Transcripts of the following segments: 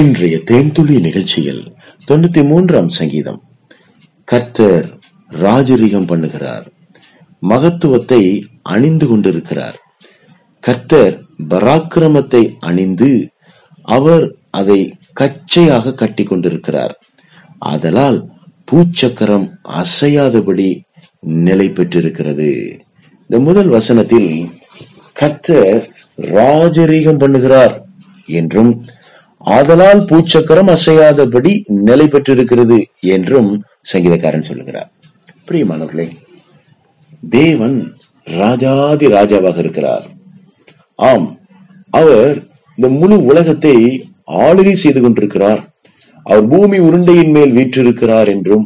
இன்றைய தேன்துளி நிகழ்ச்சியில் தொண்ணூத்தி மூன்றாம் சங்கீதம். கர்த்தர் ராஜரீகம் பண்ணுகிறார். மகத்துவத்தை அணிந்து கொண்டிருக்கிறார். கர்த்தர் பராக்கிரமத்தை அணிந்து அவர் அதை கச்சையாக கட்டி கொண்டிருக்கிறார். ஆதலால் பூச்சக்கரம் அசையாதபடி நிலை பெற்றிருக்கிறது. இந்த முதல் வசனத்தில் கர்த்தர் ராஜரீகம் பண்ணுகிறார் என்றும் ஆதலால் பூச்சக்கரம் அசையாதபடி நிலை பெற்றிருக்கிறது என்றும் சங்கீதக்காரன் சொல்லுகிறார். பிரியமானவர்களே தேவன் ராஜாதி ராஜாவாக இருக்கிறார். ஆம் அவர் இந்த முழு உலகத்தை ஆளுகை செய்து கொண்டிருக்கிறார். அவர் பூமி உருண்டையின் மேல் வீற்றிருக்கிறார் என்றும்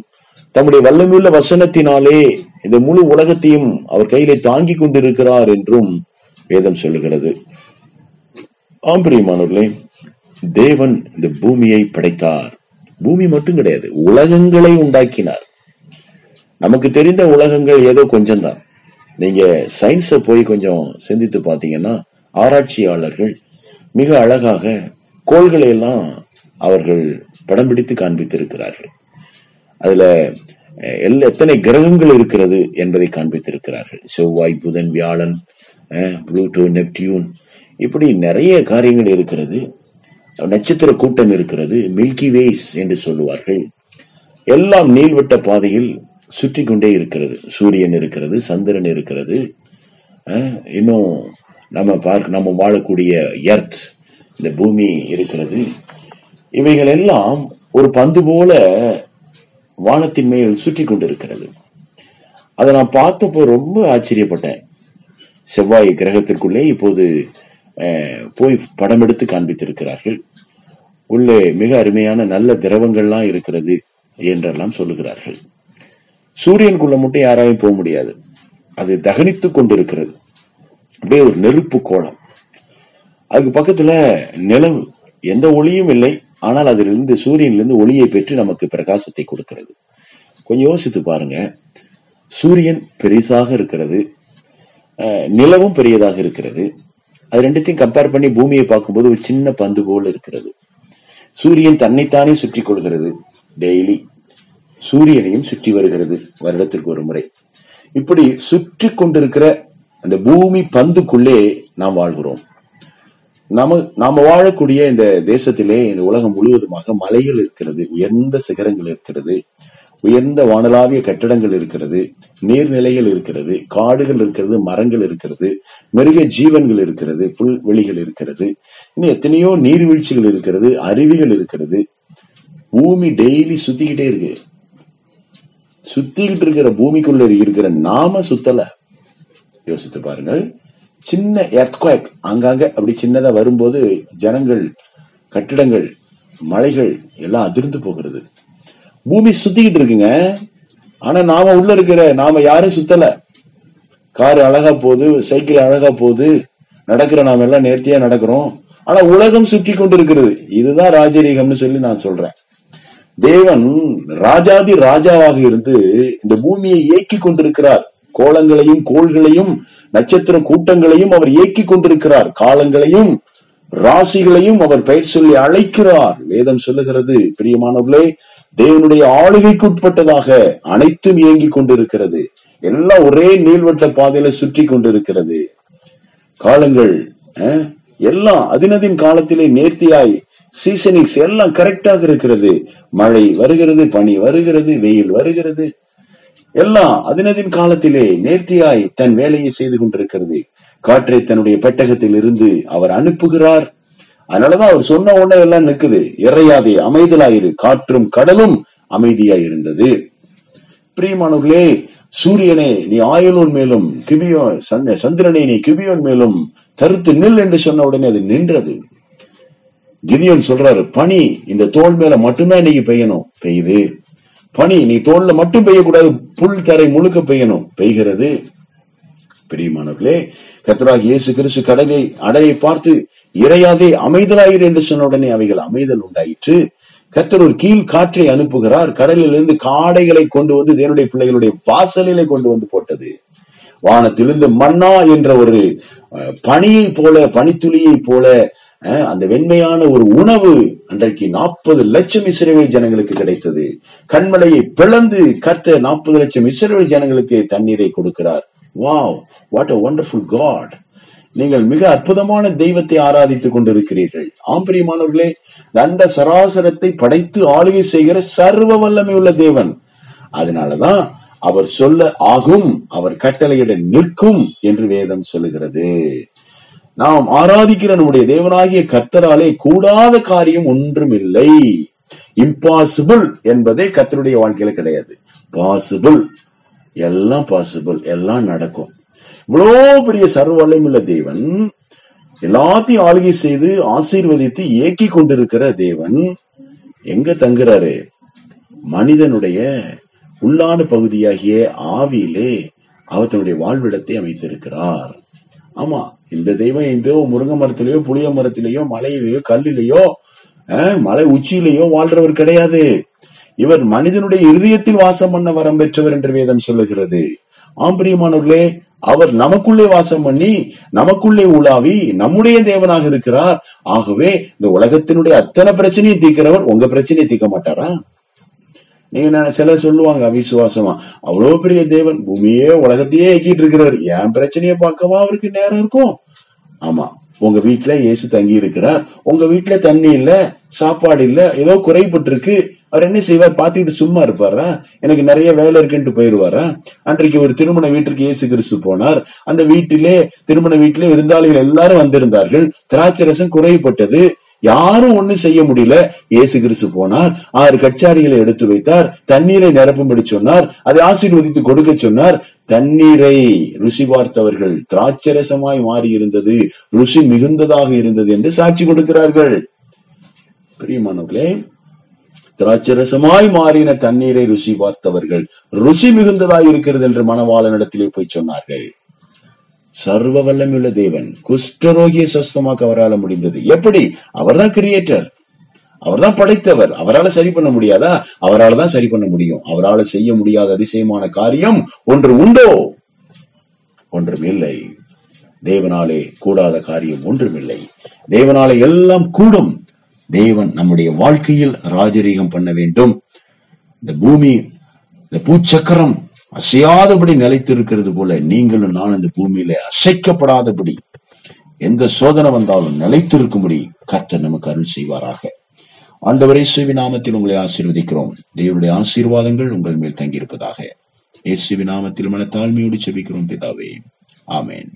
தம்முடைய வல்லமையுள்ள வசனத்தினாலே இந்த முழு உலகத்தையும் அவர் கையிலே தாங்கி கொண்டிருக்கிறார் என்றும் வேதம் சொல்லுகிறது. ஆம் பிரியமானவர்களே தேவன் இந்த பூமியை படைத்தார். பூமி மட்டும் கிடையாது உலகங்களை உண்டாக்கினார். நமக்கு தெரிந்த உலகங்கள் ஏதோ கொஞ்சம்தான். நீங்க சயின்ஸ போய் கொஞ்சம் சிந்தித்து பார்த்தீங்கன்னா ஆராய்ச்சியாளர்கள் மிக அழகாக கோள்களை எல்லாம் அவர்கள் படம் பிடித்து காண்பித்திருக்கிறார்கள். அதுல எல்ல எல்லா எத்தனை கிரகங்கள் இருக்கிறது என்பதை காண்பித்திருக்கிறார்கள். செவ்வாய் புதன் வியாழன் அஹ், புளூட்டோ நெப்டியூன் இப்படி நிறைய காரியங்கள் இருக்கிறது. நட்சத்திர கூட்டம் இருக்கிறது மில்கி வேஸ் என்று சொல்லுவார்கள். எல்லாம் நீள்வட்ட பாதையில் சுற்றி கொண்டே இருக்கிறது. சூரியன் இருக்கிறது சந்திரன் இருக்கிறது. இன்னும் நம்ம பார்க்க நம்ம வாழக்கூடிய எர்த் இந்த பூமி இருக்கிறது. இவைகள் எல்லாம் ஒரு பந்து போல வானத்தின் மேல் சுற்றி கொண்டிருக்கிறது. அதை நான் பார்த்தப்போ ரொம்ப ஆச்சரியப்பட்டேன். செவ்வாய் கிரகத்திற்குள்ளே இப்போது போய் படம் எடுத்து காண்பித்திருக்கிறார்கள். உள்ளே மிக அருமையான நல்ல திரவங்கள்லாம் இருக்கிறது என்றெல்லாம் சொல்லுகிறார்கள். சூரியனுக்குள்ள மட்டும் யாராலையும் போக முடியாது. அது தகனித்துக் கொண்டிருக்கிறது. அப்படியே ஒரு நெருப்பு கோலம். அதுக்கு பக்கத்துல நிலவு. எந்த ஒளியும் இல்லை. ஆனால் அதிலிருந்து சூரியனிலிருந்து ஒளியை பெற்று நமக்கு பிரகாசத்தை கொடுக்கிறது. கொஞ்சம் யோசித்து பாருங்க. சூரியன் பெரிசாக இருக்கிறது. நிலவும் பெரியதாக இருக்கிறது. அது ரெண்டுத்தையும் கம்பேர் பண்ணி பூமியை பார்க்கும்போது ஒரு சின்ன பந்து போல இருக்கிறது. சூரியன் தன்னைத்தானே சுற்றி கொள்கிறது. டெய்லி சூரியனையும் சுற்றி வருகிறது வருடத்திற்கு ஒரு முறை. இப்படி சுற்றி கொண்டிருக்கிற அந்த பூமி பந்துக்குள்ளே நாம் வாழ்கிறோம். நாம நாம வாழக்கூடிய இந்த தேசத்திலே இந்த உலகம் முழுவதுமாக மலைகள் இருக்கிறது உயர்ந்த சிகரங்கள் இருக்கிறது. உயர்ந்த வானலாவிய கட்டடங்கள் இருக்கிறது நீர்நிலைகள் இருக்கிறது காடுகள் இருக்கிறது மரங்கள் இருக்கிறது மிருக ஜீவன்கள் இருக்கிறது புல்வெளிகள் இருக்கிறது இன்னும் எத்தனையோ நீர்வீழ்ச்சிகள் இருக்கிறது அருவிகள் இருக்கிறது. பூமி டெய்லி சுத்திக்கிட்டே இருக்கு. சுத்திக்கிட்டு இருக்கிற பூமிக்குள்ள இருக்கிற நாம சுத்தல. யோசித்து பாருங்கள். சின்ன எர்த்குவேக் அங்காங்க அப்படி சின்னதா வரும்போது ஜனங்கள் கட்டிடங்கள் மலைகள் எல்லாம் அதிர்ந்து போகிறது. பூமி சுத்திக்கிட்டு இருக்குங்க. ஆனா நாம உள்ள இருக்கிற நாம யாரும் சுத்தல. கார் அழகா போகுது சைக்கிள் அழகா போகுது. நடக்கிற நாம எல்லாம் நேர்த்தியா நடக்கிறோம். ஆனா உலகம் சுற்றி கொண்டு இருக்கிறது இதுதான் ராஜரீகம்னு சொல்லி நான் சொல்றேன். தேவன் ராஜாதி ராஜாவாக இருந்து இந்த பூமியை இயக்கி கொண்டிருக்கிறார். கோலங்களையும் கோள்களையும் நட்சத்திர கூட்டங்களையும் அவர் இயக்கி கொண்டிருக்கிறார். காலங்களையும் ராசிகளையும் அவர் பெயர் சொல்லி அழைக்கிறார். வேதம் சொல்லுகிறது பிரியமானவர்களே தேவனுடைய ஆளுகைக்கு உட்பட்டதாக அனைத்தும் இயங்கிக் கொண்டிருக்கிறது. எல்லாம் ஒரே நீள்வட்ட பாதையில சுற்றி கொண்டிருக்கிறது. காலங்கள் எல்லாம் அதினதின் காலத்திலே நேர்த்தியாய் சீசனிக்ஸ் எல்லாம் கரெக்டாக இருக்கிறது. மழை வருகிறது பனி வருகிறது வெயில் வருகிறது. எல்லாம் அதினதின் காலத்திலே நேர்த்தியாய் தன் வேலையை செய்து கொண்டிருக்கிறது. காற்றை தன்னுடைய பெட்டகத்தில் இருந்து அவர் அனுப்புகிறார். அதனாலதான் அவர் சொன்ன உடனே எல்லாம் நிக்குது இறையாதே அமைதலாயிரு காற்றும் கடலும் அமைதியா இருந்தது பிரியமானவர்களே சூரியனே நீ ஆயலூன் மேலும் கிபியோ சந்த- சந்திரனை நீ கிபியோன் மேலும் தருத்து நில் என்று சொன்ன உடனே அது நின்றது. கிதியோன் சொல்றாரு பனி இந்த தோல் மேல மட்டும்தான் இன்னைக்கு பெய்யணும். பெய்யுது. பனி நீ தோல்ல மட்டும் பெய்யக்கூடாது. புல் தரை முழுக்க பெய்யணும். பெய்கிறது. பெரியமானவர்களே கர்த்தராகிய இயேசு கிறிஸ்து கடலை அடையை பார்த்து இறையாதே அமைதலாயிரு என்று சொன்ன உடனே அவைகள் அமைதல் உண்டாயிற்று. கர்த்தர் ஒரு கீழ் காற்றை அனுப்புகிறார். கடலிலிருந்து காடைகளை கொண்டு வந்து தேவனுடைய பிள்ளைகளுடைய வாசலிலே கொண்டு வந்து போட்டது. வானத்திலிருந்து மன்னா என்ற ஒரு பனியை போல பனித்துளியை போல அஹ், அந்த வெண்மையான ஒரு உணவு அன்றைக்கு நாற்பது லட்சம் இஸ்ரேல் ஜனங்களுக்கு கிடைத்தது. கண்மலையை பிளந்து கர்த்தர் நாற்பது லட்சம் இஸ்ரேல் ஜனங்களுக்கு தண்ணீரை கொடுக்கிறார். Wow what a wonderful God. நீங்கள் மிக அற்புதமான தெய்வத்தை ஆராதித்துக் கொண்டிருக்கிறீர்கள். ஆம்பரியமானவர்களே தண்ட சராசரத்தை படைத்து ஆளுகை செய்கிற சர்வ வல்லமை உள்ள தேவன். அதனாலதான் அவர் சொல்ல ஆகும் அவர் கட்டளையிட நிற்கும் என்று வேதம் சொல்லுகிறது. நாம் ஆராதிக்கிற நம்முடைய தேவனாகிய கர்த்தராலே கூடாத காரியம் ஒன்றுமில்லை இம்பாசிபிள் என்பதே கர்த்தருடைய வாழ்க்கையில கிடையாது. பாசிபிள் எல்லாம் பாசிபிள் எல்லாம் நடக்கும். இவ்வளோ பெரிய சர்வ வல்லமையுள்ள தேவன் எல்லாத்தையும் ஆளுகை செய்து ஆசீர்வதித்து இயக்கி கொண்டிருக்கிற தேவன் எங்க தங்குறாரு? மனிதனுடைய உள்ளான பகுதியாகிய ஆவியிலே அவர் தன்னுடைய வாழ்விடத்தை அமைத்திருக்கிறார். ஆமா இந்த தெய்வம் எந்தோ முருங்கை மரத்திலேயோ புளிய மரத்திலேயோ மலையிலேயோ கல்லிலேயோ மலை உச்சியிலேயோ வாழ்றவர் கிடையாது. இவர் மனிதனுடைய இருதயத்தில் வாசம் பண்ண வரம் பெற்றவர் என்று வேதம் சொல்லுகிறது. ஆம்பரியமானவர்களே அவர் நமக்குள்ளே வாசம் பண்ணி நமக்குள்ளே உலாவி நம்முடைய தேவனாக இருக்கிறார். ஆகவே இந்த உலகத்தினுடைய அத்தனை பிரச்சனையும் தீர்க்கிறவர் உங்க பிரச்சனையை தீர்க்க மாட்டாரா? நீங்க நான் சில சொல்லுவாங்க அவிசுவாசமா அவ்வளவு பெரிய தேவன் பூமியே உலகத்தையே இயக்கிட்டு இருக்கிறவர் என் பிரச்சனையை பார்க்கவா அவருக்கு நேரம் இருக்கும்? ஆமா. உங்க வீட்டுல இயேசு தங்கி இருக்கிறார் உங்க வீட்டுல தண்ணி இல்ல சாப்பாடு இல்ல ஏதோ குறைபட்டு இருக்கு அவர் என்ன செய்வார்? பார்த்துக்கிட்டு சும்மா இருப்பாரா? எனக்கு நிறைய வேலை இருக்குன்ட்டு போயிருவாரா அன்றைக்கு ஒரு திருமண வீட்டிற்கு இயேசு கிறிஸ்து போனார். அந்த வீட்டிலே திருமண வீட்டிலே விருந்தாளிகள் எல்லாரும் வந்திருந்தார்கள். திராட்சை ரசம் குறைபட்டது. யாரும் ஒண்ணும் செய்ய முடியல. இயேசு கிறிஸ்து போனார். ஆறு கச்சாரிகளை எடுத்து வைத்தார். தண்ணீரை நிரப்பும்படி சொன்னார். அதை ஆசீர்வதித்து கொடுக்க சொன்னார். தண்ணீரை ருசி பார்த்தவர்கள் திராட்சரசமாய் மாறி இருந்தது ருசி மிகுந்ததாக இருந்தது என்று சாட்சி கொடுக்கிறார்கள். பிரியமானவர்களே திராட்சரசமாய் மாறின தண்ணீரை ருசி பார்த்தவர்கள் ருசி மிகுந்ததாய் இருக்கிறது என்று மணவாளனிடத்திலே போய் சொன்னார்கள். சர்வ வல்லமையுள்ள தேவன் குஷ்டரோகியை சொஸ்தமாக்க அவரால் முடிந்தது. எப்படி? அவர்தான் கிரியேட்டர் அவர்தான் படைத்தவர். அவரால் சரி பண்ண முடியாதா? அவரால் தான் சரி பண்ண முடியும். அவரால் செய்ய முடியாத அதிசயமான காரியம் ஒன்று உண்டோ? ஒன்றும் இல்லை. தேவனாலே கூடாத காரியம் ஒன்றுமில்லை தேவனாலே எல்லாம் கூடும். தேவன் நம்முடைய வாழ்க்கையில் ராஜரீகம் பண்ண வேண்டும். இந்த பூமி இந்த பூச்சக்கரம் அசையாதபடி நிலைத்திருக்கிறது போல நீங்களும் நான் இந்த பூமியில அசைக்கப்படாதபடி எந்த சோதனை வந்தாலும் நிலைத்திருக்கும்படி கர்த்தர் நமக்கு அருள் செய்வாராக. ஆண்டவரே இயேசுவின் நாமத்தில் உங்களை ஆசீர்வதிக்கிறோம். தேவனுடைய ஆசீர்வாதங்கள் உங்கள் மேல் தங்கியிருப்பதாக. இயேசுவின் நாமத்தில் மன தாழ்மையோடு செபிக்கிறோம் பிதாவே. ஆமேன்.